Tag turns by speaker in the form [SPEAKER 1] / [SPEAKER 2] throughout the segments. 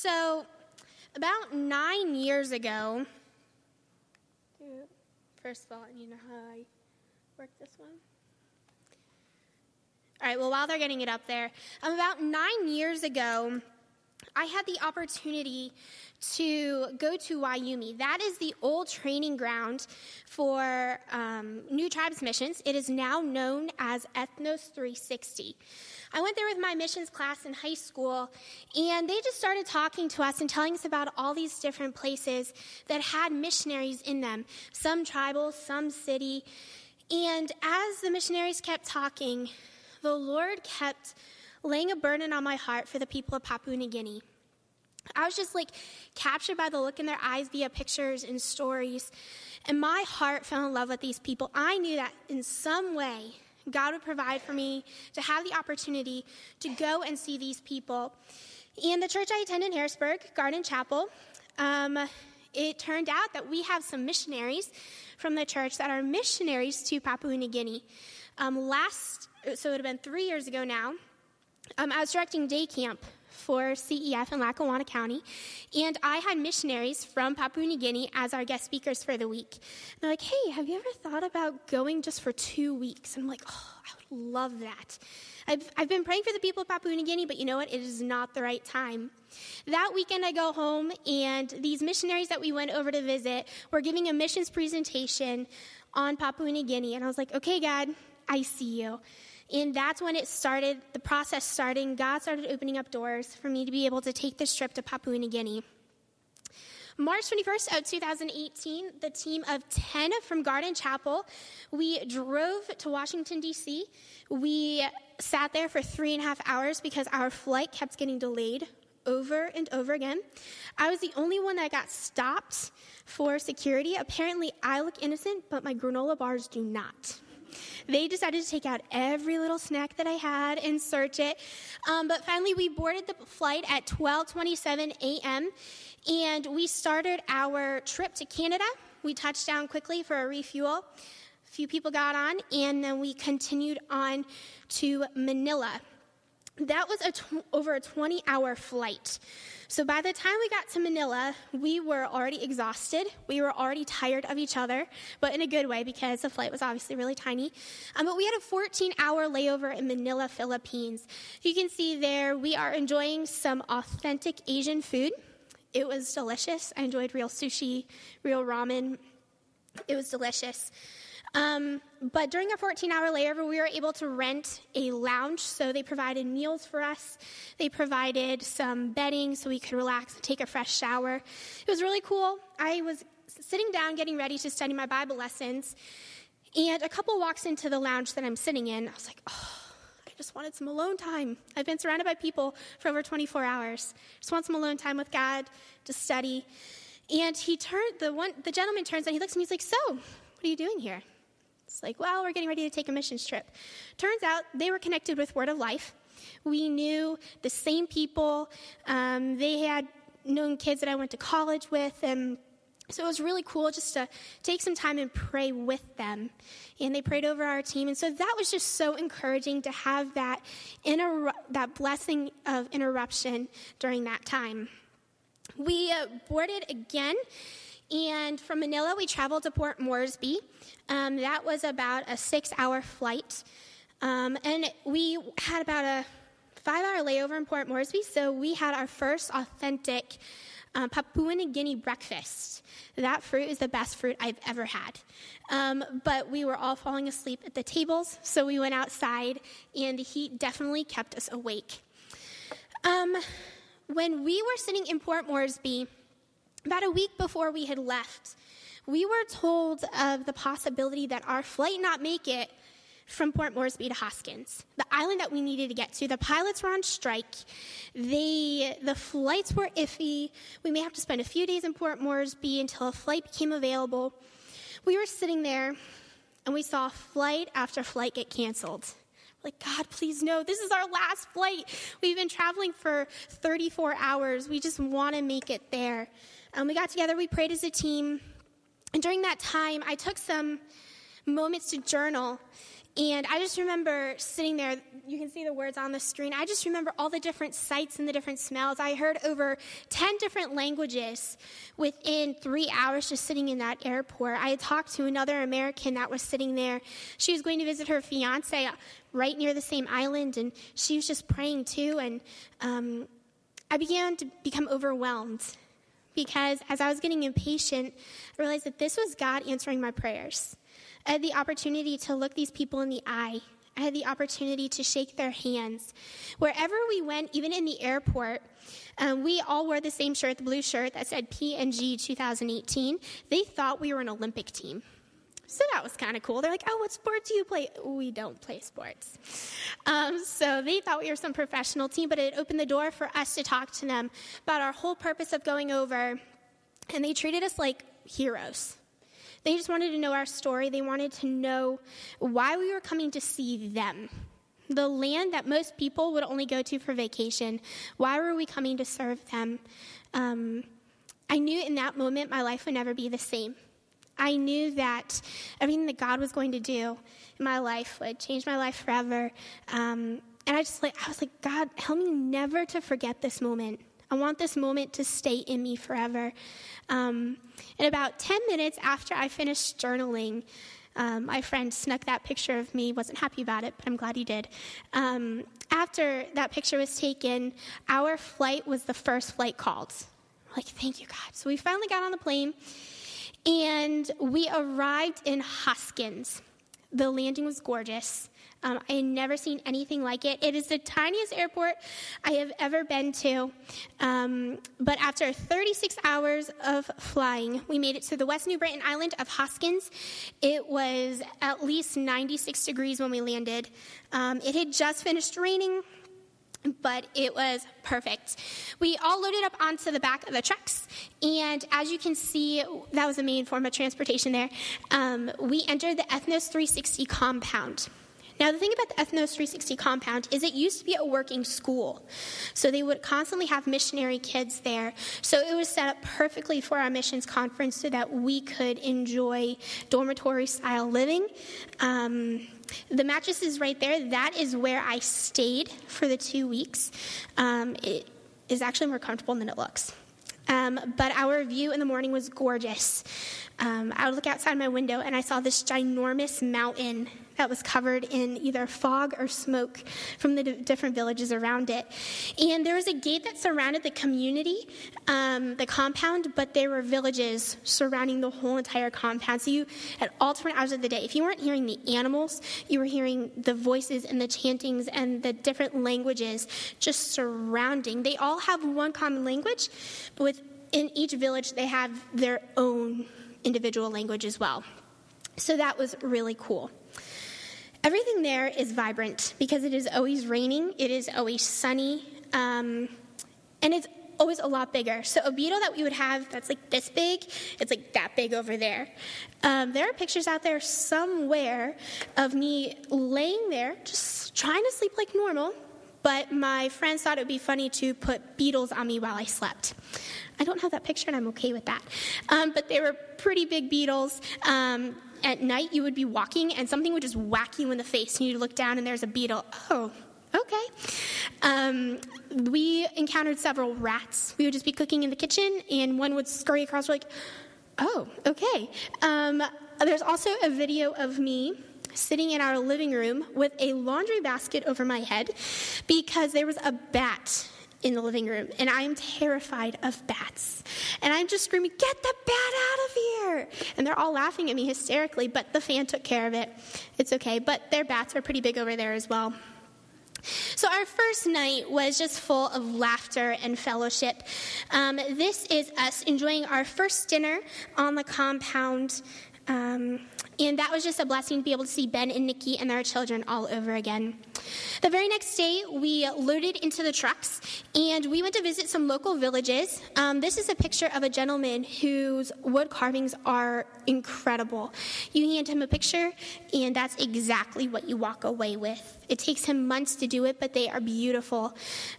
[SPEAKER 1] So, about nine years ago, first of all, you know how I work this one? All right, well, while they're getting it up there, um, about nine years ago, I had the opportunity to go to Wyoming. That is the old training ground for um, New Tribes Missions. It is now known as Ethnos 360. I went there with my missions class in high school, and they just started talking to us and telling us about all these different places that had missionaries in them some tribal, some city. And as the missionaries kept talking, the Lord kept laying a burden on my heart for the people of Papua New Guinea. I was just like captured by the look in their eyes via pictures and stories. And my heart fell in love with these people. I knew that in some way God would provide for me to have the opportunity to go and see these people. And the church I attend in Harrisburg, Garden Chapel, um, it turned out that we have some missionaries from the church that are missionaries to Papua New Guinea. Um, last, so it would have been three years ago now, um, I was directing day camp for CEF in Lackawanna County, and I had missionaries from Papua New Guinea as our guest speakers for the week. And they're like, hey, have you ever thought about going just for two weeks? And I'm like, oh, I would love that. I've, I've been praying for the people of Papua New Guinea, but you know what? It is not the right time. That weekend, I go home, and these missionaries that we went over to visit were giving a missions presentation on Papua New Guinea. And I was like, okay, God, I see you. And that's when it started, the process starting. God started opening up doors for me to be able to take this trip to Papua New Guinea. March 21st of 2018, the team of 10 from Garden Chapel, we drove to Washington, D.C. We sat there for three and a half hours because our flight kept getting delayed over and over again. I was the only one that got stopped for security. Apparently, I look innocent, but my granola bars do not. They decided to take out every little snack that I had and search it. Um, but finally, we boarded the flight at 12:27 a.m. and we started our trip to Canada. We touched down quickly for a refuel. A few people got on, and then we continued on to Manila. That was a tw- over a 20 hour flight. So by the time we got to Manila, we were already exhausted. We were already tired of each other, but in a good way because the flight was obviously really tiny. Um, but we had a 14 hour layover in Manila, Philippines. You can see there we are enjoying some authentic Asian food. It was delicious. I enjoyed real sushi, real ramen. It was delicious. Um, but during a 14 hour layover, we were able to rent a lounge. So they provided meals for us. They provided some bedding so we could relax and take a fresh shower. It was really cool. I was sitting down getting ready to study my Bible lessons. And a couple walks into the lounge that I'm sitting in. I was like, oh, I just wanted some alone time. I've been surrounded by people for over 24 hours. Just want some alone time with God to study. And he turned, the one, the gentleman turns and he looks at me, he's like, so, what are you doing here? It's like, well, we're getting ready to take a missions trip. Turns out they were connected with Word of Life. We knew the same people. Um, they had known kids that I went to college with, and so it was really cool just to take some time and pray with them. And they prayed over our team. And so that was just so encouraging to have that, inter- that blessing of interruption during that time. We uh, boarded again and from Manila, we traveled to Port Moresby. Um, that was about a six hour flight. Um, and we had about a five hour layover in Port Moresby, so we had our first authentic um, Papua New Guinea breakfast. That fruit is the best fruit I've ever had. Um, but we were all falling asleep at the tables, so we went outside, and the heat definitely kept us awake. Um, when we were sitting in Port Moresby, about a week before we had left, we were told of the possibility that our flight not make it from Port Moresby to Hoskins, the island that we needed to get to. The pilots were on strike. They, the flights were iffy. We may have to spend a few days in Port Moresby until a flight became available. We were sitting there and we saw flight after flight get canceled. Like, God, please no, this is our last flight. We've been traveling for 34 hours. We just want to make it there. Um, we got together, we prayed as a team. And during that time, I took some moments to journal. And I just remember sitting there, you can see the words on the screen. I just remember all the different sights and the different smells. I heard over 10 different languages within three hours just sitting in that airport. I had talked to another American that was sitting there. She was going to visit her fiance right near the same island, and she was just praying too. And um, I began to become overwhelmed because as I was getting impatient, I realized that this was God answering my prayers. I had the opportunity to look these people in the eye. I had the opportunity to shake their hands. Wherever we went, even in the airport, um, we all wore the same shirt, the blue shirt that said PNG 2018. They thought we were an Olympic team. So that was kind of cool. They're like, oh, what sport do you play? We don't play sports. Um, so they thought we were some professional team, but it opened the door for us to talk to them about our whole purpose of going over. And they treated us like heroes. They just wanted to know our story. They wanted to know why we were coming to see them. The land that most people would only go to for vacation. Why were we coming to serve them? Um, I knew in that moment my life would never be the same. I knew that everything that God was going to do in my life would change my life forever. Um, and I just like I was like, God, help me never to forget this moment. I want this moment to stay in me forever. Um, and about 10 minutes after I finished journaling, um, my friend snuck that picture of me. Wasn't happy about it, but I'm glad he did. Um, after that picture was taken, our flight was the first flight called. Like, thank you, God. So we finally got on the plane, and we arrived in Hoskins. The landing was gorgeous. Um, I had never seen anything like it. It is the tiniest airport I have ever been to. Um, but after 36 hours of flying, we made it to the West New Britain island of Hoskins. It was at least 96 degrees when we landed. Um, it had just finished raining but it was perfect. We all loaded up onto the back of the trucks, and as you can see, that was the main form of transportation there. Um, we entered the Ethnos 360 compound. Now, the thing about the Ethnos 360 compound is it used to be a working school. So they would constantly have missionary kids there. So it was set up perfectly for our missions conference so that we could enjoy dormitory style living. Um, the mattress is right there. That is where I stayed for the two weeks. Um, it is actually more comfortable than it looks. Um, but our view in the morning was gorgeous. Um, I would look outside my window and I saw this ginormous mountain that was covered in either fog or smoke from the different villages around it. And there was a gate that surrounded the community, um, the compound, but there were villages surrounding the whole entire compound. So you, at all different hours of the day, if you weren't hearing the animals, you were hearing the voices and the chantings and the different languages just surrounding. They all have one common language, but within each village, they have their own individual language as well. So that was really cool. Everything there is vibrant because it is always raining, it is always sunny, um, and it's always a lot bigger. So a beetle that we would have that's like this big, it's like that big over there. Um, there are pictures out there somewhere of me laying there, just trying to sleep like normal, but my friends thought it would be funny to put beetles on me while I slept. I don't have that picture, and I'm okay with that. Um, but they were pretty big beetles. Um, at night you would be walking and something would just whack you in the face and you'd look down and there's a beetle. Oh, okay. Um, we encountered several rats. We would just be cooking in the kitchen and one would scurry across. We're like, oh, okay. Um, there's also a video of me sitting in our living room with a laundry basket over my head because there was a bat in the living room, and I am terrified of bats. And I'm just screaming, Get the bat out of here! And they're all laughing at me hysterically, but the fan took care of it. It's okay, but their bats are pretty big over there as well. So, our first night was just full of laughter and fellowship. Um, this is us enjoying our first dinner on the compound. Um, and that was just a blessing to be able to see Ben and Nikki and their children all over again. The very next day, we loaded into the trucks and we went to visit some local villages. Um, this is a picture of a gentleman whose wood carvings are incredible. You hand him a picture, and that's exactly what you walk away with. It takes him months to do it, but they are beautiful.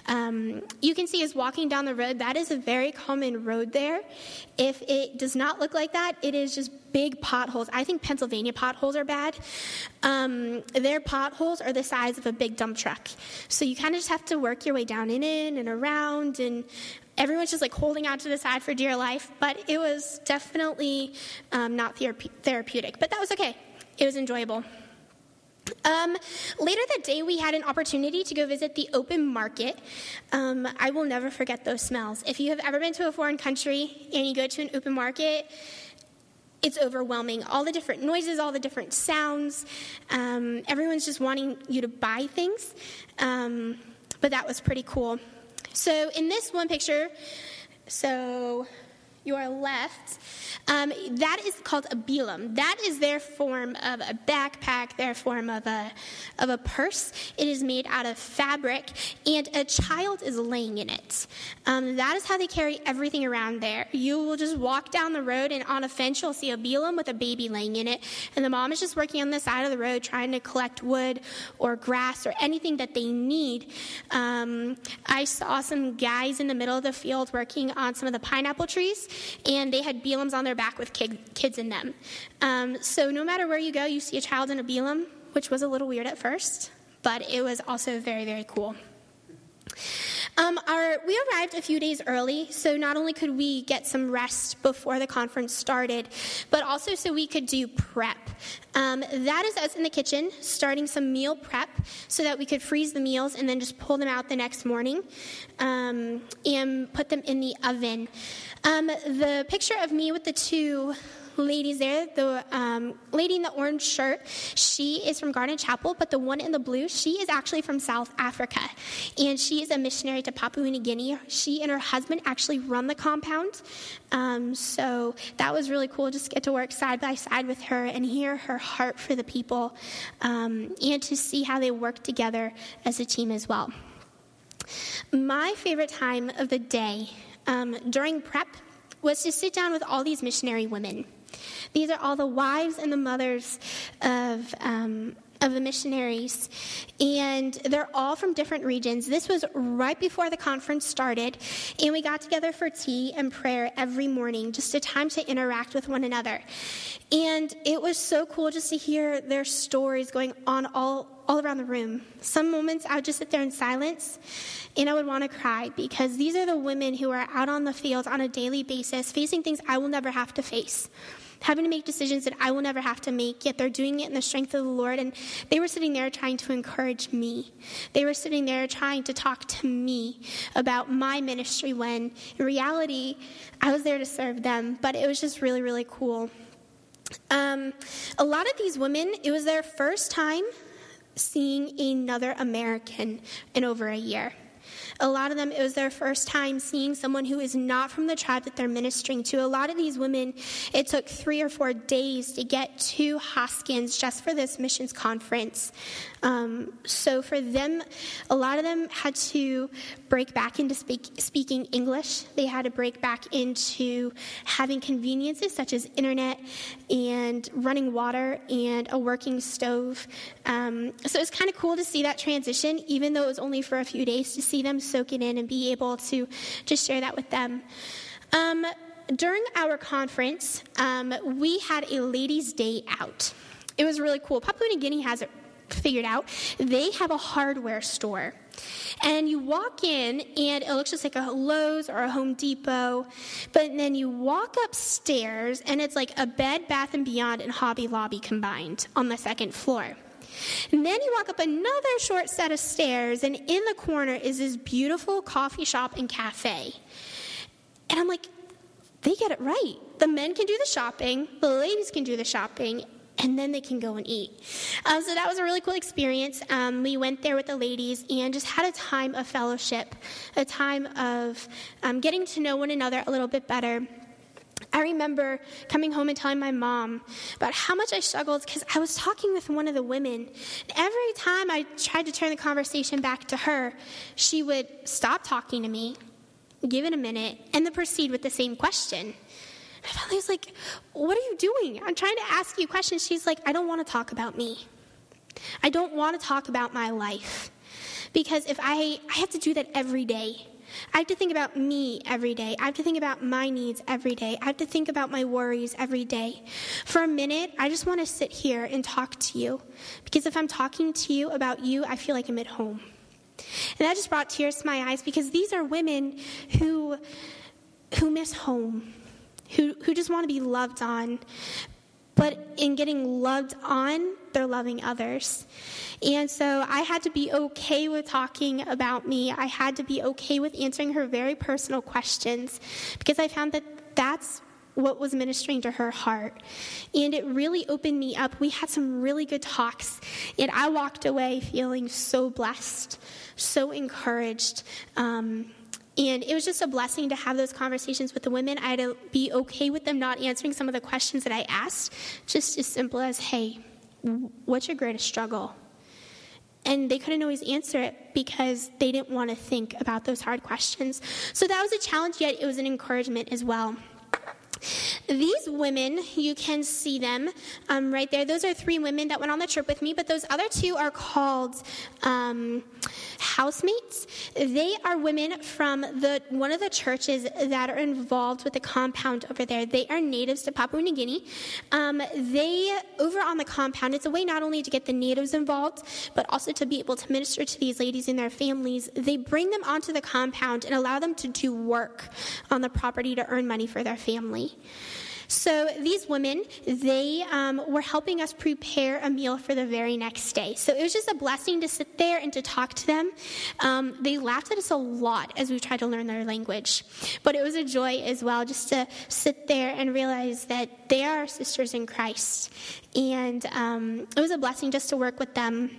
[SPEAKER 1] Um, you can see us walking down the road. That is a very common road there. If it does not look like that, it is just big potholes. I think Pennsylvania potholes are bad. Um, their potholes are the size of a big dump truck. So you kind of just have to work your way down and in and around and everyone's just like holding out to the side for dear life, but it was definitely um, not therapeutic. But that was okay, it was enjoyable. Um, later that day, we had an opportunity to go visit the open market. Um, I will never forget those smells. If you have ever been to a foreign country and you go to an open market, it's overwhelming. All the different noises, all the different sounds. Um, everyone's just wanting you to buy things. Um, but that was pretty cool. So, in this one picture, so your left, um, that is called a bilum. That is their form of a backpack, their form of a, of a purse. It is made out of fabric, and a child is laying in it. Um, that is how they carry everything around there. You will just walk down the road, and on a fence, you'll see a bilum with a baby laying in it, and the mom is just working on the side of the road trying to collect wood or grass or anything that they need. Um, I saw some guys in the middle of the field working on some of the pineapple trees, and they had bilums on their back with kid, kids in them. Um, so no matter where you go, you see a child in a bilum, which was a little weird at first, but it was also very, very cool. Um, our, we arrived a few days early, so not only could we get some rest before the conference started, but also so we could do prep. Um, that is us in the kitchen, starting some meal prep so that we could freeze the meals and then just pull them out the next morning um, and put them in the oven. Um, the picture of me with the two ladies there. The um, lady in the orange shirt, she is from Garden Chapel, but the one in the blue, she is actually from South Africa. And she is a missionary to Papua New Guinea. She and her husband actually run the compound. Um, so that was really cool just to get to work side by side with her and hear her heart for the people um, and to see how they work together as a team as well. My favorite time of the day um, during prep was to sit down with all these missionary women. These are all the wives and the mothers of. Um, of the missionaries, and they're all from different regions. This was right before the conference started, and we got together for tea and prayer every morning, just a time to interact with one another. And it was so cool just to hear their stories going on all, all around the room. Some moments I would just sit there in silence and I would want to cry because these are the women who are out on the field on a daily basis facing things I will never have to face having to make decisions that I will never have to make, yet they're doing it in the strength of the Lord. And they were sitting there trying to encourage me. They were sitting there trying to talk to me about my ministry when in reality, I was there to serve them. But it was just really, really cool. Um, a lot of these women, it was their first time seeing another American in over a year. A lot of them, it was their first time seeing someone who is not from the tribe that they're ministering to. A lot of these women, it took three or four days to get to Hoskins just for this missions conference. Um, so for them, a lot of them had to break back into speak, speaking English. They had to break back into having conveniences such as internet and running water and a working stove. Um, so it's kind of cool to see that transition, even though it was only for a few days, to see them soak it in and be able to just share that with them. Um, during our conference, um, we had a ladies' day out. It was really cool. Papua New Guinea has it figured out. They have a hardware store. And you walk in, and it looks just like a Lowe's or a Home Depot. But then you walk upstairs, and it's like a Bed, Bath, and Beyond and Hobby Lobby combined on the second floor. And then you walk up another short set of stairs, and in the corner is this beautiful coffee shop and cafe. And I'm like, they get it right. The men can do the shopping, the ladies can do the shopping, and then they can go and eat. Um, so that was a really cool experience. Um, we went there with the ladies and just had a time of fellowship, a time of um, getting to know one another a little bit better. I remember coming home and telling my mom about how much I struggled because I was talking with one of the women. And every time I tried to turn the conversation back to her, she would stop talking to me, give it a minute, and then proceed with the same question. I finally was like, What are you doing? I'm trying to ask you questions. She's like, I don't want to talk about me. I don't want to talk about my life. Because if I, I have to do that every day. I have to think about me every day. I have to think about my needs every day. I have to think about my worries every day. For a minute, I just want to sit here and talk to you. Because if I'm talking to you about you, I feel like I'm at home. And that just brought tears to my eyes because these are women who, who miss home, who, who just want to be loved on. But in getting loved on, they're loving others. And so I had to be okay with talking about me. I had to be okay with answering her very personal questions because I found that that's what was ministering to her heart. And it really opened me up. We had some really good talks, and I walked away feeling so blessed, so encouraged. Um, and it was just a blessing to have those conversations with the women. I had to be okay with them not answering some of the questions that I asked, just as simple as, hey, what's your greatest struggle? And they couldn't always answer it because they didn't want to think about those hard questions. So that was a challenge, yet it was an encouragement as well. These women, you can see them um, right there. Those are three women that went on the trip with me, but those other two are called um, housemates. They are women from the one of the churches that are involved with the compound over there. They are natives to Papua New Guinea. Um, they over on the compound. It's a way not only to get the natives involved, but also to be able to minister to these ladies and their families. They bring them onto the compound and allow them to do work on the property to earn money for their family. So these women, they um, were helping us prepare a meal for the very next day. So it was just a blessing to sit there and to talk to them. Um, they laughed at us a lot as we tried to learn their language, but it was a joy as well just to sit there and realize that they are sisters in Christ. And um, it was a blessing just to work with them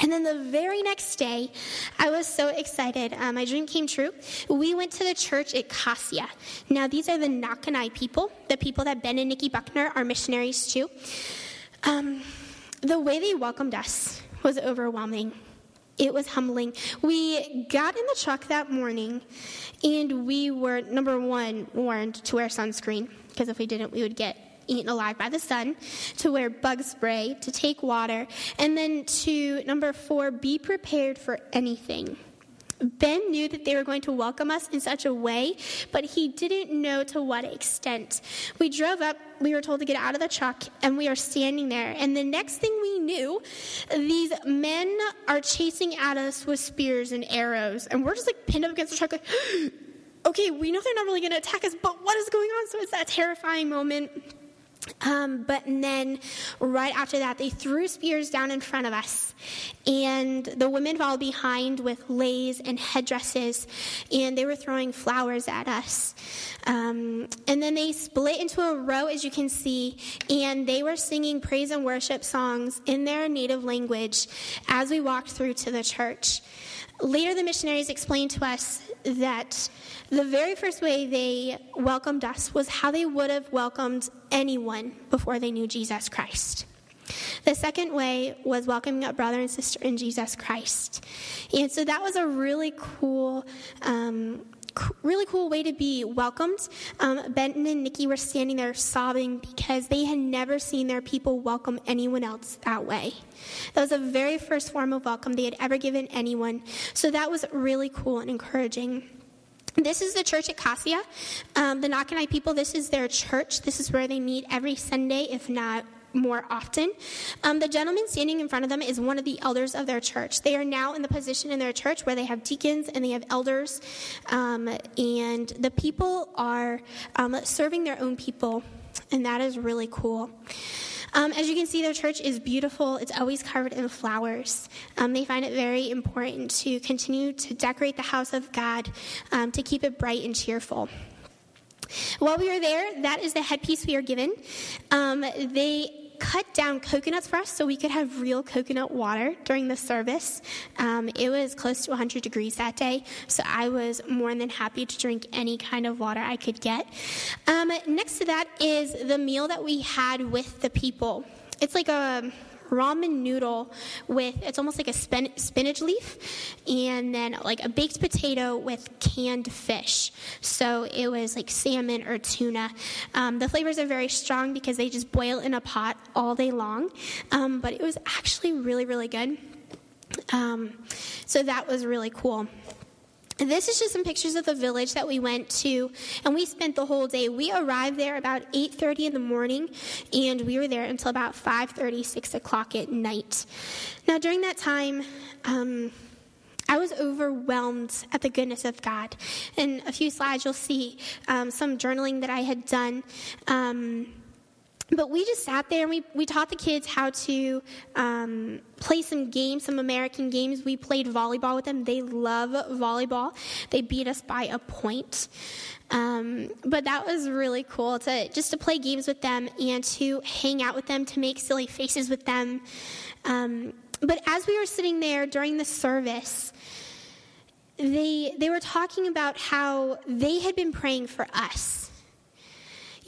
[SPEAKER 1] and then the very next day, I was so excited. Um, my dream came true. We went to the church at Cassia. Now, these are the Nakanai people, the people that Ben and Nikki Buckner are missionaries to. Um, the way they welcomed us was overwhelming. It was humbling. We got in the truck that morning, and we were, number one, warned to wear sunscreen, because if we didn't, we would get eaten alive by the sun, to wear bug spray, to take water, and then to number four, be prepared for anything. Ben knew that they were going to welcome us in such a way, but he didn't know to what extent. We drove up, we were told to get out of the truck, and we are standing there. And the next thing we knew, these men are chasing at us with spears and arrows, and we're just like pinned up against the truck, like, okay, we know they're not really going to attack us, but what is going on? So it's that terrifying moment. Um, but then, right after that, they threw spears down in front of us. And the women followed behind with leis and headdresses, and they were throwing flowers at us. Um, and then they split into a row, as you can see, and they were singing praise and worship songs in their native language as we walked through to the church. Later, the missionaries explained to us that the very first way they welcomed us was how they would have welcomed anyone before they knew Jesus Christ. The second way was welcoming a brother and sister in Jesus Christ. And so that was a really cool um, really cool way to be welcomed. Um, Benton and Nikki were standing there sobbing because they had never seen their people welcome anyone else that way. That was the very first form of welcome they had ever given anyone. So that was really cool and encouraging. This is the church at Cassia. Um, the Nakanai people, this is their church. This is where they meet every Sunday, if not more often. Um, the gentleman standing in front of them is one of the elders of their church. They are now in the position in their church where they have deacons and they have elders, um, and the people are um, serving their own people, and that is really cool. Um, as you can see, their church is beautiful. It's always covered in flowers. Um, they find it very important to continue to decorate the house of God um, to keep it bright and cheerful. While we are there, that is the headpiece we are given. Um, they cut down coconuts for us so we could have real coconut water during the service. Um, it was close to 100 degrees that day, so I was more than happy to drink any kind of water I could get. Um, next to that is the meal that we had with the people. It's like a ramen noodle with it's almost like a spin, spinach leaf and then like a baked potato with canned fish. So it was like salmon or tuna. Um, the flavors are very strong because they just boil in a pot all day long. Um, but it was actually really really good. Um, so that was really cool this is just some pictures of the village that we went to, and we spent the whole day. We arrived there about 8.30 in the morning, and we were there until about 5.30, 6 o'clock at night. Now, during that time, um, I was overwhelmed at the goodness of God. In a few slides, you'll see um, some journaling that I had done. Um, but we just sat there and we, we taught the kids how to um, play some games, some American games. We played volleyball with them. They love volleyball. They beat us by a point. Um, but that was really cool to just to play games with them and to hang out with them, to make silly faces with them. Um, but as we were sitting there during the service, they they were talking about how they had been praying for us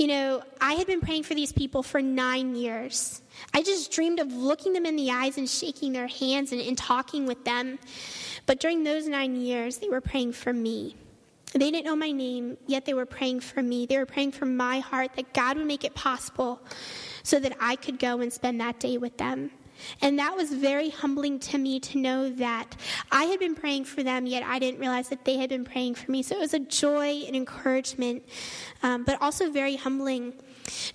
[SPEAKER 1] you know, I had been praying for these people for nine years. I just dreamed of looking them in the eyes and shaking their hands and, and talking with them. But during those nine years, they were praying for me. They didn't know my name, yet they were praying for me. They were praying for my heart that God would make it possible so that I could go and spend that day with them. And that was very humbling to me to know that I had been praying for them, yet I didn't realize that they had been praying for me. So it was a joy and encouragement, um, but also very humbling.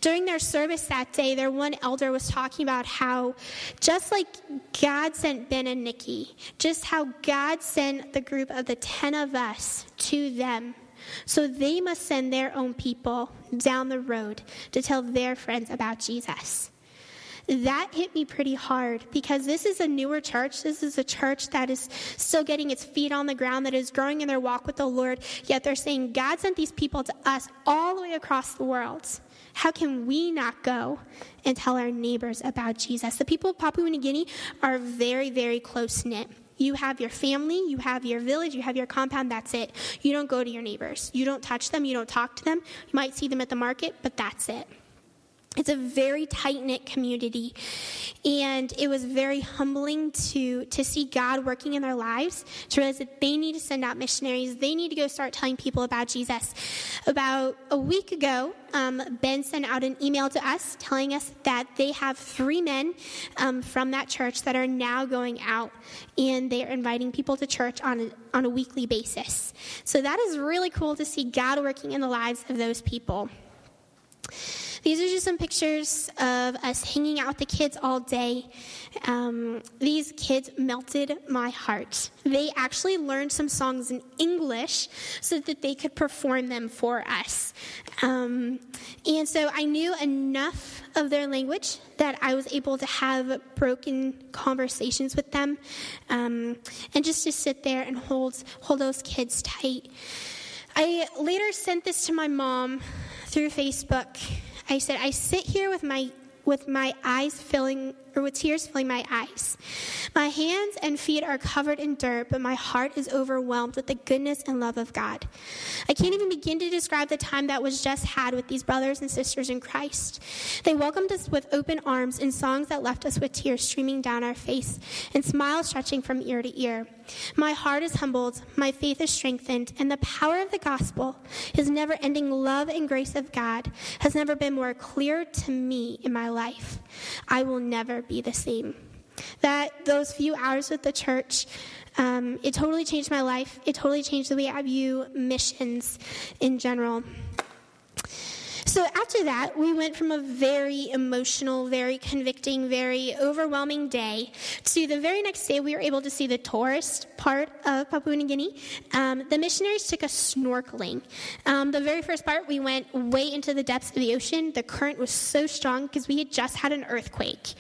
[SPEAKER 1] During their service that day, their one elder was talking about how just like God sent Ben and Nikki, just how God sent the group of the 10 of us to them. So they must send their own people down the road to tell their friends about Jesus that hit me pretty hard because this is a newer church. This is a church that is still getting its feet on the ground, that is growing in their walk with the Lord. Yet they're saying, God sent these people to us all the way across the world. How can we not go and tell our neighbors about Jesus? The people of Papua New Guinea are very, very close knit. You have your family, you have your village, you have your compound, that's it. You don't go to your neighbors. You don't touch them, you don't talk to them. You might see them at the market, but that's it. It's a very tight knit community, and it was very humbling to to see God working in their lives. To realize that they need to send out missionaries, they need to go start telling people about Jesus. About a week ago, um, Ben sent out an email to us telling us that they have three men um, from that church that are now going out, and they are inviting people to church on a, on a weekly basis. So that is really cool to see God working in the lives of those people. These are just some pictures of us hanging out with the kids all day. Um, these kids melted my heart. They actually learned some songs in English so that they could perform them for us. Um, and so I knew enough of their language that I was able to have broken conversations with them um, and just to sit there and hold, hold those kids tight. I later sent this to my mom through Facebook I said, I sit here with my with my eyes filling or with tears filling my eyes. My hands and feet are covered in dirt, but my heart is overwhelmed with the goodness and love of God. I can't even begin to describe the time that was just had with these brothers and sisters in Christ. They welcomed us with open arms and songs that left us with tears streaming down our face and smiles stretching from ear to ear. My heart is humbled, my faith is strengthened, and the power of the gospel, his never ending love and grace of God, has never been more clear to me in my life. I will never be the same. That those few hours with the church, um, it totally changed my life. It totally changed the way I view missions in general. So after that, we went from a very emotional, very convicting, very overwhelming day to the very next day, we were able to see the tourist part of Papua New Guinea. Um, the missionaries took us snorkeling. Um, the very first part, we went way into the depths of the ocean. The current was so strong because we had just had an earthquake.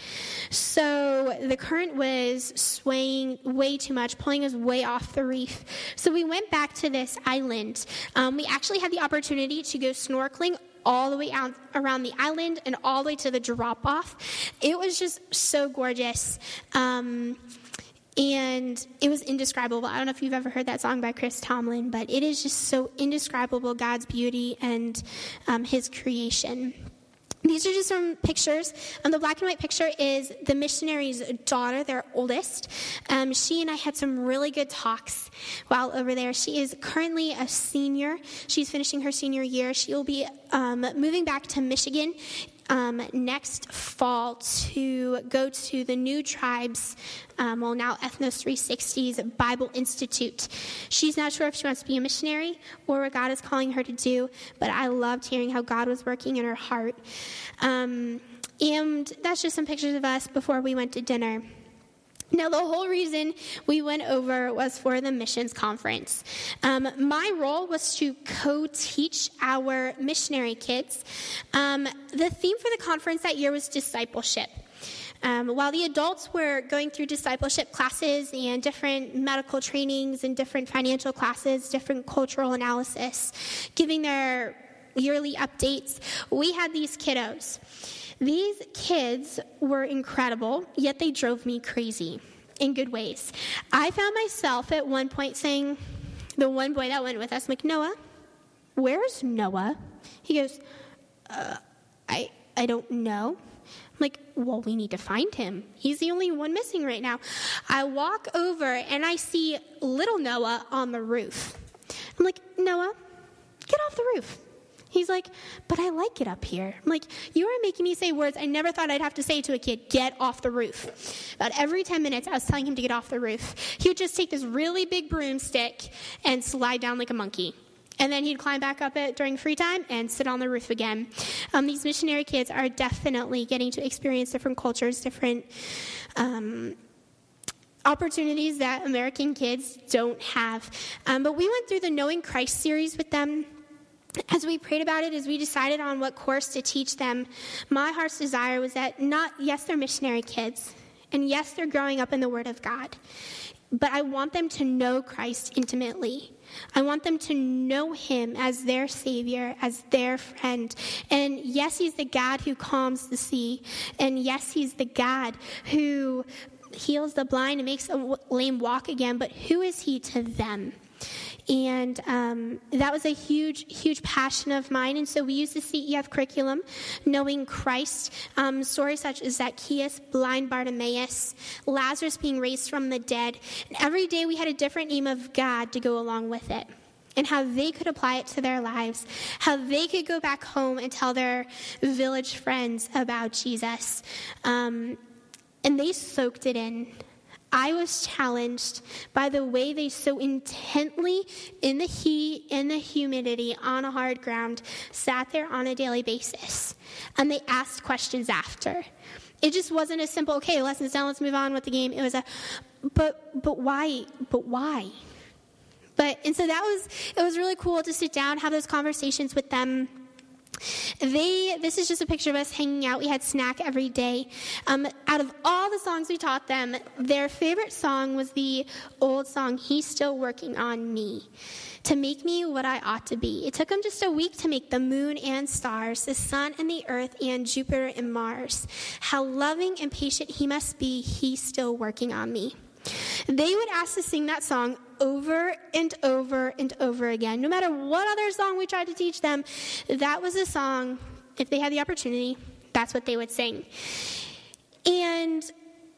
[SPEAKER 1] So the current was swaying way too much, pulling us way off the reef. So we went back to this island. Um, we actually had the opportunity to go snorkeling all the way out around the island and all the way to the drop off. It was just so gorgeous. Um, and it was indescribable. I don't know if you've ever heard that song by Chris Tomlin, but it is just so indescribable God's beauty and um, His creation. These are just some pictures. Um, the black and white picture is the missionary's daughter, their oldest. Um, she and I had some really good talks while over there. She is currently a senior. She's finishing her senior year. She will be um, moving back to Michigan um, next fall to go to the New Tribes, um, well, now Ethnos 360's Bible Institute. She's not sure if she wants to be a missionary or what God is calling her to do, but I loved hearing how God was working in her heart. Um, and that's just some pictures of us before we went to dinner. Now, the whole reason we went over was for the missions conference. Um, my role was to co teach our missionary kids. Um, the theme for the conference that year was discipleship. Um, while the adults were going through discipleship classes and different medical trainings and different financial classes, different cultural analysis, giving their yearly updates, we had these kiddos. These kids were incredible, yet they drove me crazy in good ways. I found myself at one point saying, the one boy that went with us, I'm like, Noah, where's Noah? He goes, uh, I, I don't know. I'm like, well, we need to find him. He's the only one missing right now. I walk over and I see little Noah on the roof. I'm like, Noah, get off the roof. He's like, but I like it up here. I'm like, you are making me say words I never thought I'd have to say to a kid get off the roof. About every 10 minutes, I was telling him to get off the roof. He would just take this really big broomstick and slide down like a monkey. And then he'd climb back up it during free time and sit on the roof again. Um, these missionary kids are definitely getting to experience different cultures, different um, opportunities that American kids don't have. Um, but we went through the Knowing Christ series with them as we prayed about it, as we decided on what course to teach them, my heart's desire was that not, yes, they're missionary kids, and yes, they're growing up in the Word of God, but I want them to know Christ intimately. I want them to know Him as their Savior, as their friend. And yes, He's the God who calms the sea. And yes, He's the God who heals the blind and makes the lame walk again. But who is He to them? And um, that was a huge, huge passion of mine. And so we used the CEF curriculum, knowing Christ, um, stories such as Zacchaeus, blind Bartimaeus, Lazarus being raised from the dead. And every day we had a different name of God to go along with it and how they could apply it to their lives, how they could go back home and tell their village friends about Jesus. Um, and they soaked it in. I was challenged by the way they so intently, in the heat, in the humidity, on a hard ground, sat there on a daily basis. And they asked questions after. It just wasn't a simple, okay, lessons done, let's move on with the game. It was a, but, but why? But why? But, and so that was, it was really cool to sit down, have those conversations with them they, this is just a picture of us hanging out. We had snack every day. Um, out of all the songs we taught them, their favorite song was the old song, He's Still Working on Me, to make me what I ought to be. It took them just a week to make the moon and stars, the sun and the earth, and Jupiter and Mars. How loving and patient He must be, He's still working on me. They would ask to sing that song over and over and over again. No matter what other song we tried to teach them, that was a song, if they had the opportunity, that's what they would sing. And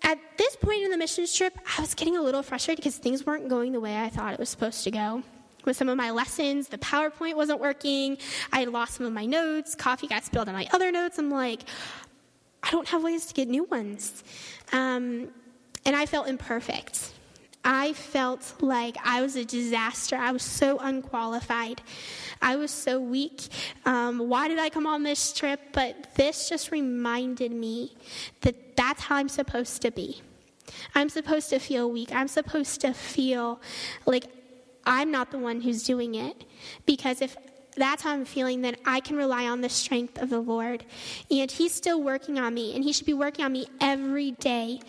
[SPEAKER 1] at this point in the missions trip, I was getting a little frustrated because things weren't going the way I thought it was supposed to go. With some of my lessons, the PowerPoint wasn't working. I lost some of my notes. Coffee got spilled on my other notes. I'm like, I don't have ways to get new ones. Um, and I felt imperfect. I felt like I was a disaster. I was so unqualified. I was so weak. Um, why did I come on this trip? But this just reminded me that that's how I'm supposed to be. I'm supposed to feel weak. I'm supposed to feel like I'm not the one who's doing it. Because if that's how I'm feeling, then I can rely on the strength of the Lord. And He's still working on me, and He should be working on me every day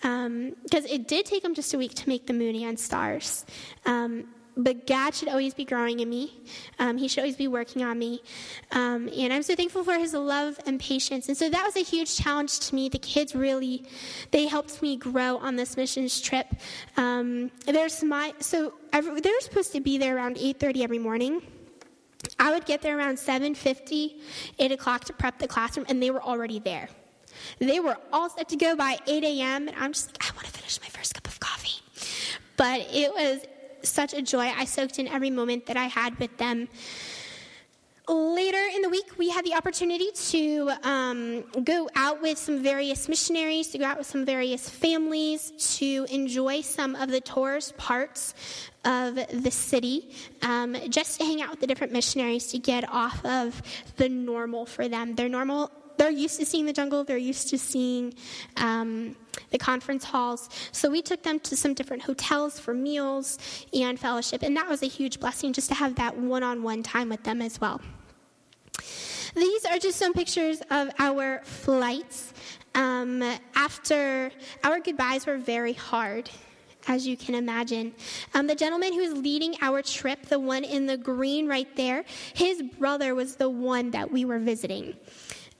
[SPEAKER 1] because um, it did take him just a week to make the moon and stars. Um, but God should always be growing in me. Um, he should always be working on me. Um, and I'm so thankful for his love and patience. And so that was a huge challenge to me. The kids really, they helped me grow on this missions trip. Um, there's my, so every, they were supposed to be there around 8.30 every morning. I would get there around 7.50, 8 o'clock to prep the classroom, and they were already there. They were all set to go by 8 a.m., and I'm just like, I want to finish my first cup of coffee. But it was such a joy. I soaked in every moment that I had with them. Later in the week, we had the opportunity to um, go out with some various missionaries, to go out with some various families, to enjoy some of the tourist parts of the city, um, just to hang out with the different missionaries to get off of the normal for them. Their normal they're used to seeing the jungle, they're used to seeing um, the conference halls. So we took them to some different hotels for meals and fellowship, and that was a huge blessing just to have that one on one time with them as well. These are just some pictures of our flights. Um, after our goodbyes were very hard as you can imagine. Um, the gentleman who was leading our trip, the one in the green right there, his brother was the one that we were visiting.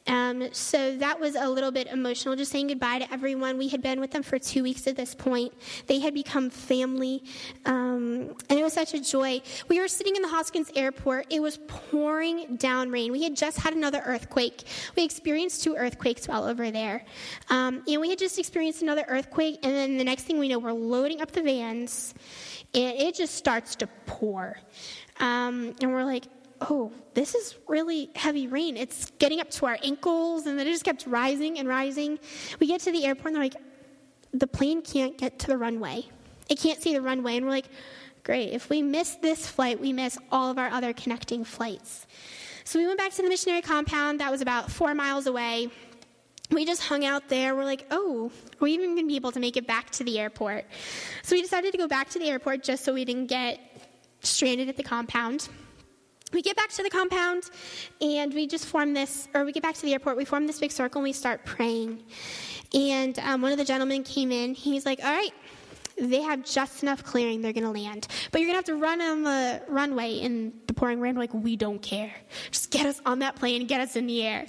[SPEAKER 1] Um, so that was a little bit emotional, just saying goodbye to everyone. We had been with them for two weeks at this point. They had become family, um, and it was such a joy. We were sitting in the Hoskins airport. It was pouring down rain. We had just had another earthquake. We experienced two earthquakes while over there. Um, and we had just experienced another earthquake, and then the next thing we know, we're loading up the vans, and it just starts to pour. Um, and we're like, oh, this is really heavy rain. It's getting up to our ankles, and then it just kept rising and rising. We get to the airport, and they're like, the plane can't get to the runway. It can't see the runway. And we're like, great. If we miss this flight, we miss all of our other connecting flights. So we went back to the missionary compound that was about four miles away. We just hung out there. We're like, oh, are we even going to be able to make it back to the airport? So we decided to go back to the airport just so we didn't get stranded at the compound we get back to the compound and we just form this, or we get back to the airport, we form this big circle and we start praying. And um, one of the gentlemen came in. He's like, All right, they have just enough clearing, they're going to land. But you're going to have to run on the runway in the pouring rain. Like, we don't care. Just get us on that plane get us in the air.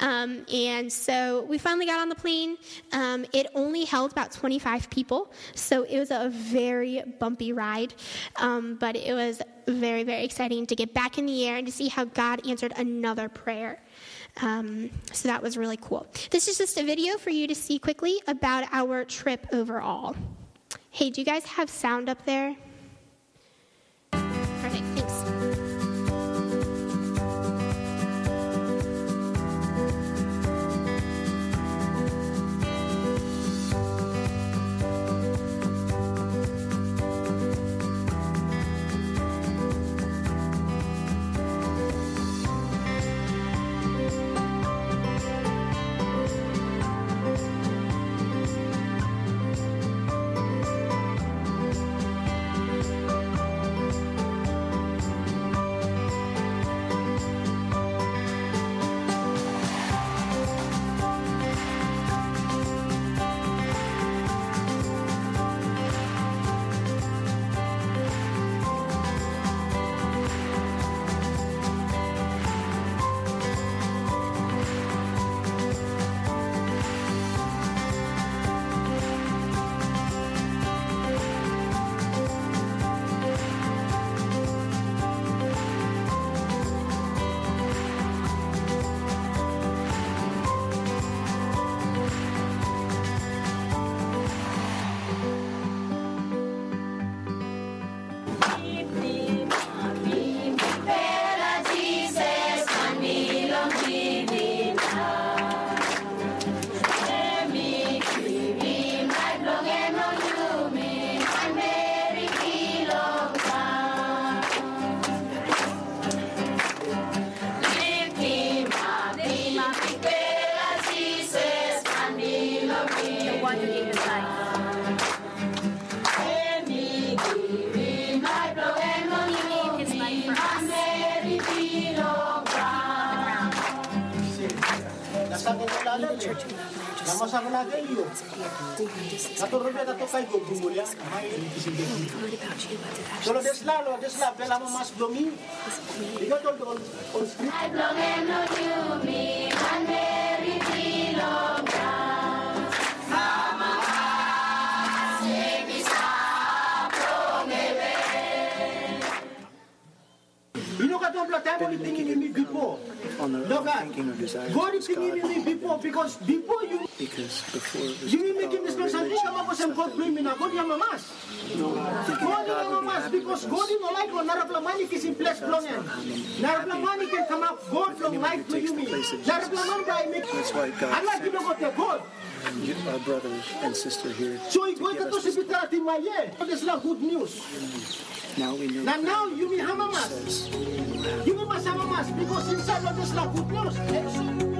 [SPEAKER 1] Um, and so we finally got on the plane. Um, it only held about 25 people, so it was a very bumpy ride. Um, but it was very, very exciting to get back in the air and to see how God answered another prayer. Um, so that was really cool. This is just a video for you to see quickly about our trip overall. Hey, do you guys have sound up there?
[SPEAKER 2] 生臭くなけんよなとるべなとかいごくもりゃはいそれですらろですらべらもますどみいがとるおおすく I
[SPEAKER 3] belong no
[SPEAKER 2] you me one very time Mama Ino ka tombla ni tingi ni mi.
[SPEAKER 4] on their
[SPEAKER 2] Look own
[SPEAKER 4] thinking or desire.
[SPEAKER 2] God is
[SPEAKER 4] giving
[SPEAKER 2] me before because before you
[SPEAKER 4] because before this
[SPEAKER 2] you will making
[SPEAKER 4] this
[SPEAKER 2] mistake
[SPEAKER 4] and
[SPEAKER 2] think about some God bring me now. God you are
[SPEAKER 4] my No,
[SPEAKER 2] God
[SPEAKER 4] you are
[SPEAKER 2] my
[SPEAKER 4] mas
[SPEAKER 2] because God
[SPEAKER 4] is
[SPEAKER 2] not like on naraplamani is in place plongen. Naraplamani can come up God from life to you me. Naraplamani by me.
[SPEAKER 4] That's why God.
[SPEAKER 2] I'm
[SPEAKER 4] not
[SPEAKER 2] You up the God.
[SPEAKER 4] You, our brother and sister here.
[SPEAKER 2] So you
[SPEAKER 4] going
[SPEAKER 2] to
[SPEAKER 4] possibility
[SPEAKER 2] in
[SPEAKER 4] my
[SPEAKER 2] year. But it's not good news.
[SPEAKER 4] Now we know.
[SPEAKER 2] Now now you
[SPEAKER 4] will hamamas.
[SPEAKER 2] You will hamamas because inside Todos los pueblos,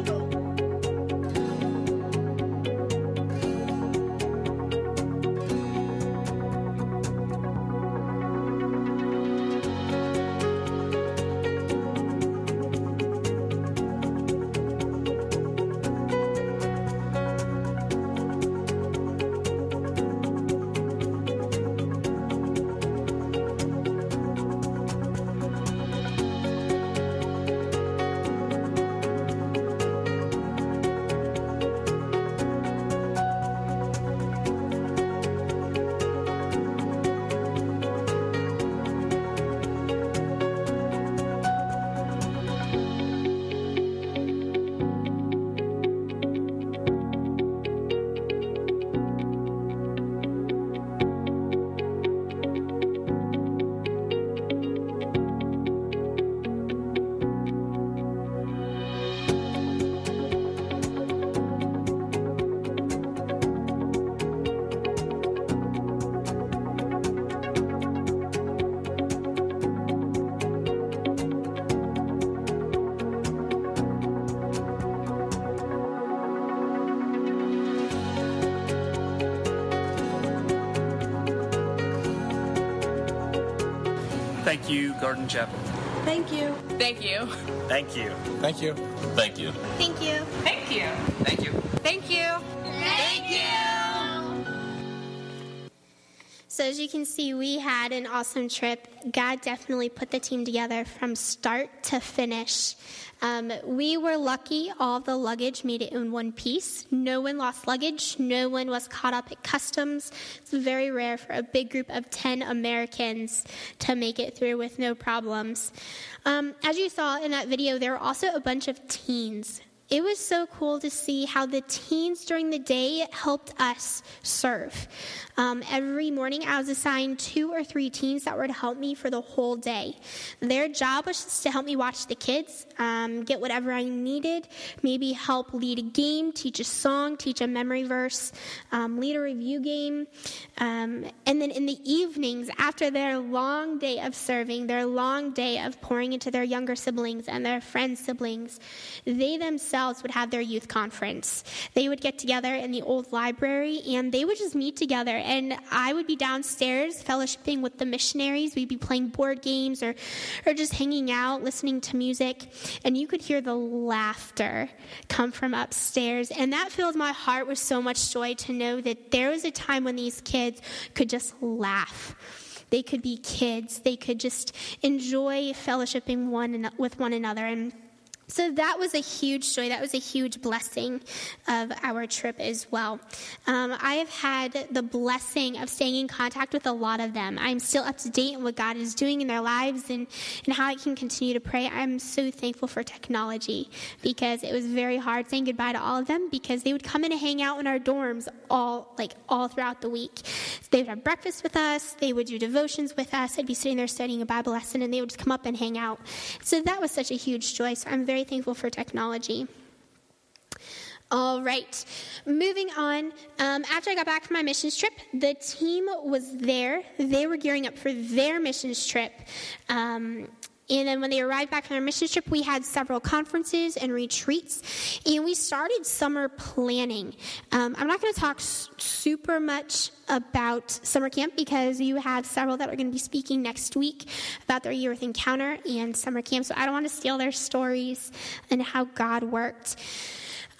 [SPEAKER 5] Thank you, Garden Chapel.
[SPEAKER 6] Thank you.
[SPEAKER 7] Thank you.
[SPEAKER 5] Thank you.
[SPEAKER 8] Thank you.
[SPEAKER 9] Thank you.
[SPEAKER 1] Thank you.
[SPEAKER 7] Thank you.
[SPEAKER 5] Thank you.
[SPEAKER 7] Thank you.
[SPEAKER 1] Thank you. So, as you can see, we had an awesome trip. God definitely put the team together from start to finish. Um, we were lucky, all the luggage made it in one piece. No one lost luggage, no one was caught up at customs. It's very rare for a big group of 10 Americans to make it through with no problems. Um, as you saw in that video, there were also a bunch of teens it was so cool to see how the teens during the day helped us serve. Um, every morning, I was assigned two or three teens that were to help me for the whole day. Their job was to help me watch the kids, um, get whatever I needed, maybe help lead a game, teach a song, teach a memory verse, um, lead a review game. Um, and then in the evenings, after their long day of serving, their long day of pouring into their younger siblings and their friends' siblings, they themselves would have their youth conference. They would get together in the old library and they would just meet together. And I would be downstairs fellowshipping with the missionaries. We'd be playing board games or, or just hanging out, listening to music. And you could hear the laughter come from upstairs. And that filled my heart with so much joy to know that there was a time when these kids could just laugh. They could be kids. They could just enjoy fellowshipping one with one another. And so that was a huge joy. That was a huge blessing of our trip as well. Um, I have had the blessing of staying in contact with a lot of them. I'm still up to date on what God is doing in their lives and, and how I can continue to pray. I'm so thankful for technology because it was very hard saying goodbye to all of them because they would come in and hang out in our dorms all like all throughout the week. They would have breakfast with us. They would do devotions with us. I'd be sitting there studying a Bible lesson, and they would just come up and hang out. So that was such a huge joy. So I'm very thankful for technology. All right, moving on. Um, after I got back from my missions trip, the team was there. They were gearing up for their missions trip. Um, and then when they arrived back from our mission trip, we had several conferences and retreats, and we started summer planning. Um, I'm not going to talk s- super much about summer camp because you have several that are going to be speaking next week about their year with Encounter and summer camp, so I don't want to steal their stories and how God worked.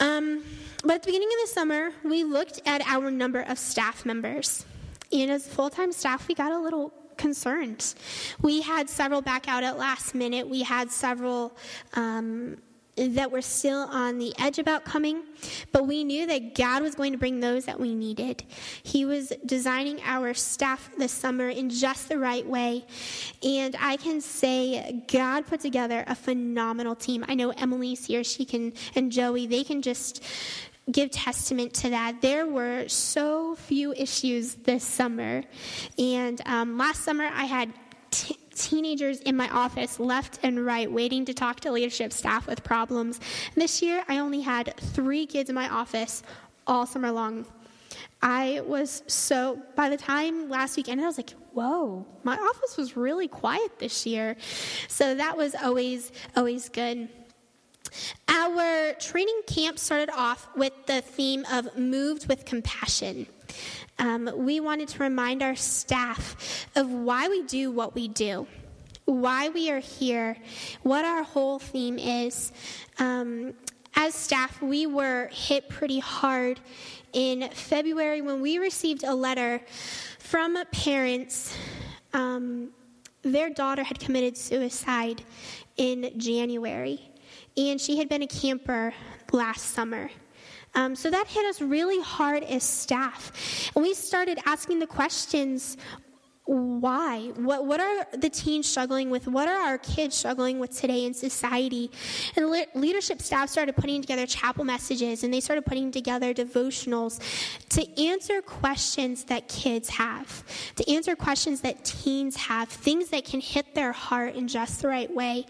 [SPEAKER 1] Um, but at the beginning of the summer, we looked at our number of staff members. And as full time staff, we got a little concerned. We had several back out at last minute. We had several um, that were still on the edge about coming, but we knew that God was going to bring those that we needed. He was designing our staff this summer in just the right way, and I can say God put together a phenomenal team. I know Emily's here; she can, and Joey, they can just give testament to that. There were so few issues this summer, and um, last summer I had. T- teenagers in my office left and right waiting to talk to leadership staff with problems. And this year, I only had three kids in my office all summer long. I was so, by the time last week weekend, I was like, whoa, my office was really quiet this year. So that was always, always good. Our training camp started off with the theme of moved with compassion. Um, we wanted to remind our staff of why we do what we do, why we are here, what our whole theme is. Um, as staff, we were hit pretty hard in February when we received a letter from parents. Um, their daughter had committed suicide in January, and she had been a camper last summer. Um, so that hit us really hard as staff. And we started asking the questions why? What, what are the teens struggling with? What are our kids struggling with today in society? And le- leadership staff started putting together chapel messages and they started putting together devotionals to answer questions that kids have, to answer questions that teens have, things that can hit their heart in just the right way.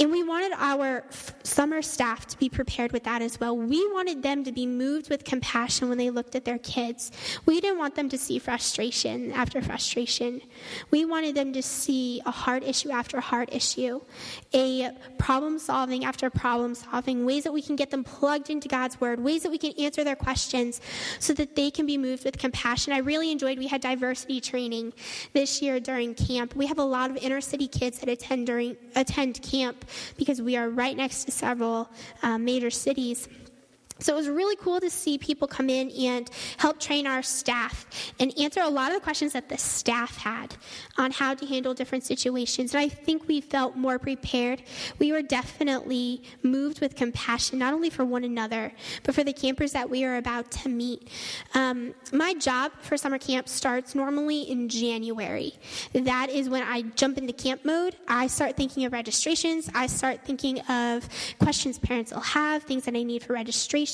[SPEAKER 1] And we wanted our summer staff to be prepared with that as well. We wanted them to be moved with compassion when they looked at their kids. We didn't want them to see frustration after frustration. We wanted them to see a hard issue after a hard issue, a problem solving after problem solving, ways that we can get them plugged into God's word, ways that we can answer their questions so that they can be moved with compassion. I really enjoyed we had diversity training this year during camp. We have a lot of inner city kids that attend during attend camp because we are right next to several uh, major cities. So it was really cool to see people come in and help train our staff and answer a lot of the questions that the staff had on how to handle different situations. And I think we felt more prepared. We were definitely moved with compassion, not only for one another, but for the campers that we are about to meet. Um, my job for summer camp starts normally in January. That is when I jump into camp mode. I start thinking of registrations, I start thinking of questions parents will have, things that I need for registration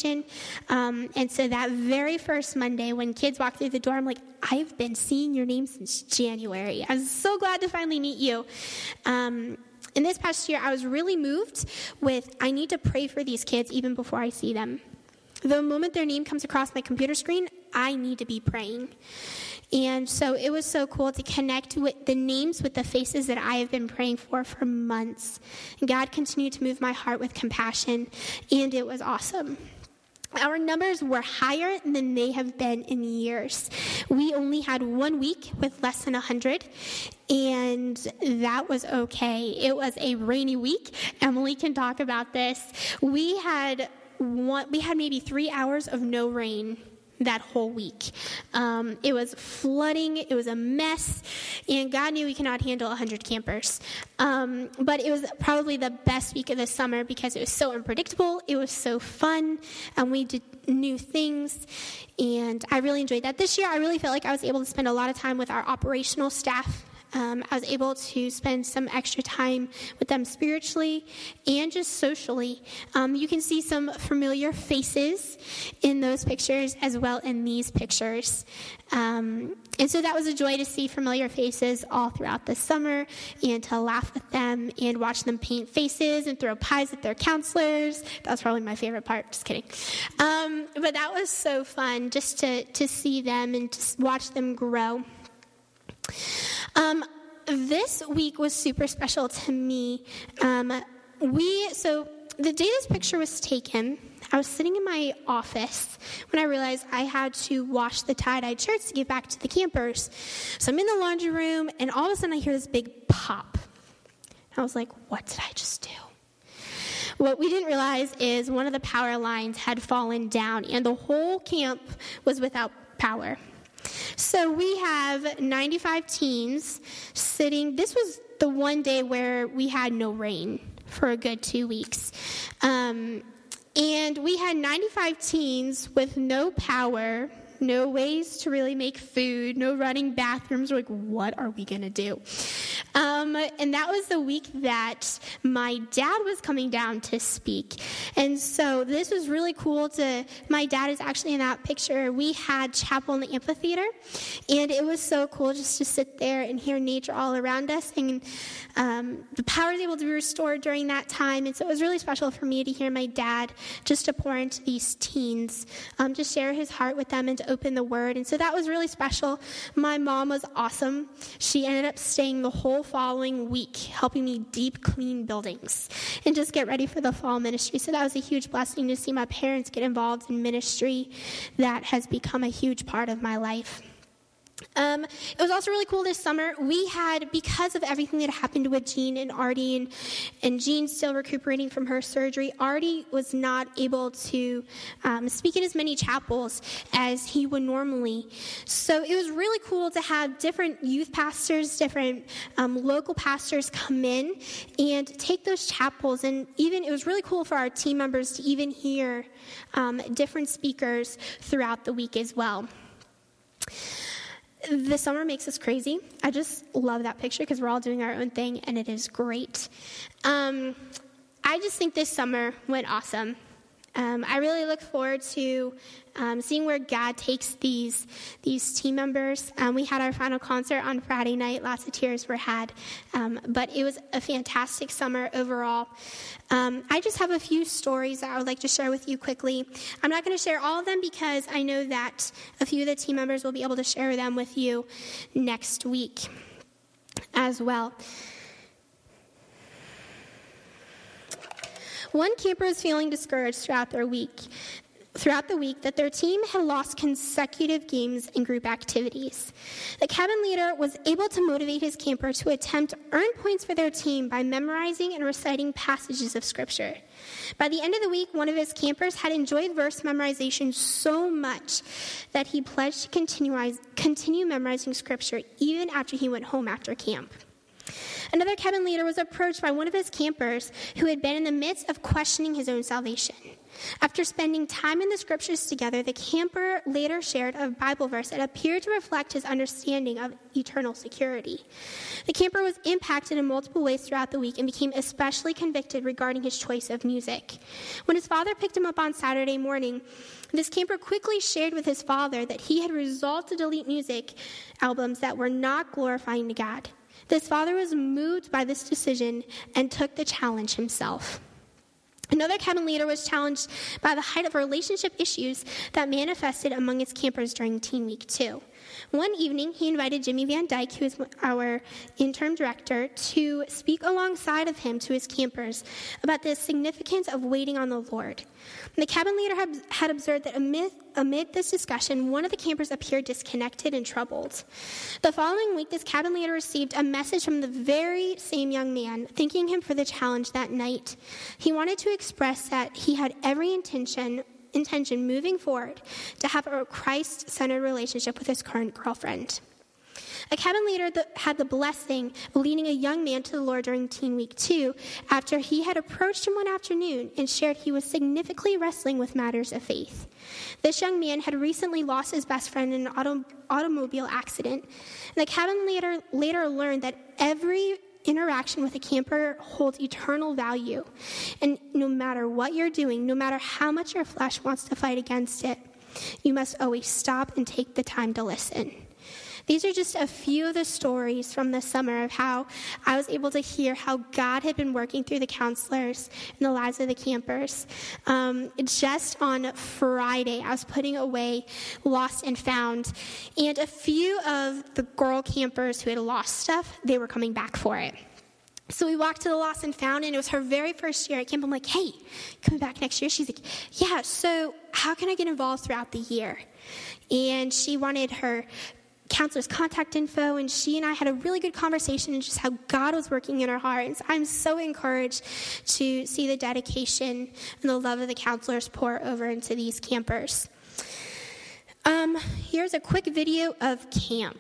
[SPEAKER 1] um, and so that very first Monday, when kids walk through the door, I'm like, I've been seeing your name since January. I'm so glad to finally meet you. Um, in this past year, I was really moved with I need to pray for these kids even before I see them. The moment their name comes across my computer screen, I need to be praying. And so it was so cool to connect with the names with the faces that I have been praying for for months. And God continued to move my heart with compassion, and it was awesome. Our numbers were higher than they have been in years. We only had one week with less than 100, and that was okay. It was a rainy week. Emily can talk about this. We had one, we had maybe three hours of no rain that whole week. Um, it was flooding, it was a mess, and God knew we cannot handle 100 campers. Um, but it was probably the best week of the summer because it was so unpredictable, it was so fun, and we did new things, and I really enjoyed that. This year, I really felt like I was able to spend a lot of time with our operational staff um, I was able to spend some extra time with them spiritually and just socially. Um, you can see some familiar faces in those pictures as well in these pictures. Um, and so that was a joy to see familiar faces all throughout the summer and to laugh with them and watch them paint faces and throw pies at their counselors. That was probably my favorite part. Just kidding. Um, but that was so fun just to, to see them and to watch them grow. Um, this week was super special to me. Um, we so the day this picture was taken, I was sitting in my office when I realized I had to wash the tie dye shirts to give back to the campers. So I'm in the laundry room, and all of a sudden I hear this big pop. I was like, "What did I just do?" What we didn't realize is one of the power lines had fallen down, and the whole camp was without power. So we have 95 teens sitting. This was the one day where we had no rain for a good two weeks. Um, and we had 95 teens with no power, no ways to really make food, no running bathrooms. We're like, what are we going to do? Um, and that was the week that my dad was coming down to speak. And so this was really cool to, my dad is actually in that picture. We had chapel in the amphitheater, and it was so cool just to sit there and hear nature all around us. And um, the power was able to be restored during that time. And so it was really special for me to hear my dad just to pour into these teens, um, to share his heart with them and to open the word. And so that was really special. My mom was awesome. She ended up staying the whole following week, helping me deep clean buildings and just get ready for the fall ministry. So that was a huge blessing to see my parents get involved in ministry that has become a huge part of my life. Um, it was also really cool this summer. We had, because of everything that happened with Jean and Artie, and, and Jean still recuperating from her surgery, Artie was not able to um, speak in as many chapels as he would normally. So it was really cool to have different youth pastors, different um, local pastors come in and take those chapels. And even it was really cool for our team members to even hear um, different speakers throughout the week as well the summer makes us crazy. I just love that picture because we're all doing our own thing and it is great. Um, I just think this summer went awesome. Um, I really look forward to um, seeing where God takes these these team members. Um, we had our final concert on Friday night. Lots of tears were had, um, but it was a fantastic summer overall. Um, I just have a few stories that I would like to share with you quickly. I'm not going to share all of them because I know that a few of the team members will be able to share them with you next week as well. One camper was feeling discouraged throughout their week. Throughout the week, that their team had lost consecutive games and group activities. The cabin leader was able to motivate his camper to attempt earn points for their team by memorizing and reciting passages of Scripture. By the end of the week, one of his campers had enjoyed verse memorization so much that he pledged to continue, continue memorizing Scripture even after he went home after camp. Another cabin leader was approached by one of his campers who had been in the midst of questioning his own salvation. After spending time in the scriptures together, the camper later shared a Bible verse that appeared to reflect his understanding of eternal security. The camper was impacted in multiple ways throughout the week and became especially convicted regarding his choice of music. When his father picked him up on Saturday morning, this camper quickly shared with his father that he had resolved to delete music albums that were not glorifying to God. This father was moved by this decision and took the challenge himself. Another cabin leader was challenged by the height of relationship issues that manifested among its campers during Teen Week 2. One evening, he invited Jimmy Van Dyke, who is our interim director, to speak alongside of him to his campers about the significance of waiting on the Lord. The cabin leader had, observed that amid, amid this discussion, one of the campers appeared disconnected and troubled. The following week, this cabin leader received a message from the very same young man, thanking him for the challenge that night. He wanted to express that he had every intention intention moving forward to have a Christ centered relationship with his current girlfriend. A cabin leader had the blessing of leading a young man to the Lord during Teen Week 2 after he had approached him one afternoon and shared he was significantly wrestling with matters of faith. This young man had recently lost his best friend in an auto, automobile accident, and the cabin leader later learned that every interaction with a camper holds eternal value. And no matter what you're doing, no matter how much your flesh wants to fight against it, you must always stop and take the time to listen. These are just a few of the stories from the summer of how I was able to hear how God had been working through the counselors in the lives of the campers. Um, just on Friday, I was putting away Lost and Found, and a few of the girl campers who had lost stuff, they were coming back for it. So we walked to the Lost and Found, and it was her very first year at camp. I'm like, hey, coming back next year? She's like, yeah, so how can I get involved throughout the year? And she wanted her counselor's contact info, and she and I had a really good conversation and just how God was working in our hearts. I'm so encouraged to see the dedication and the love of the counselors pour over into these campers. Um, here's a quick video of camp.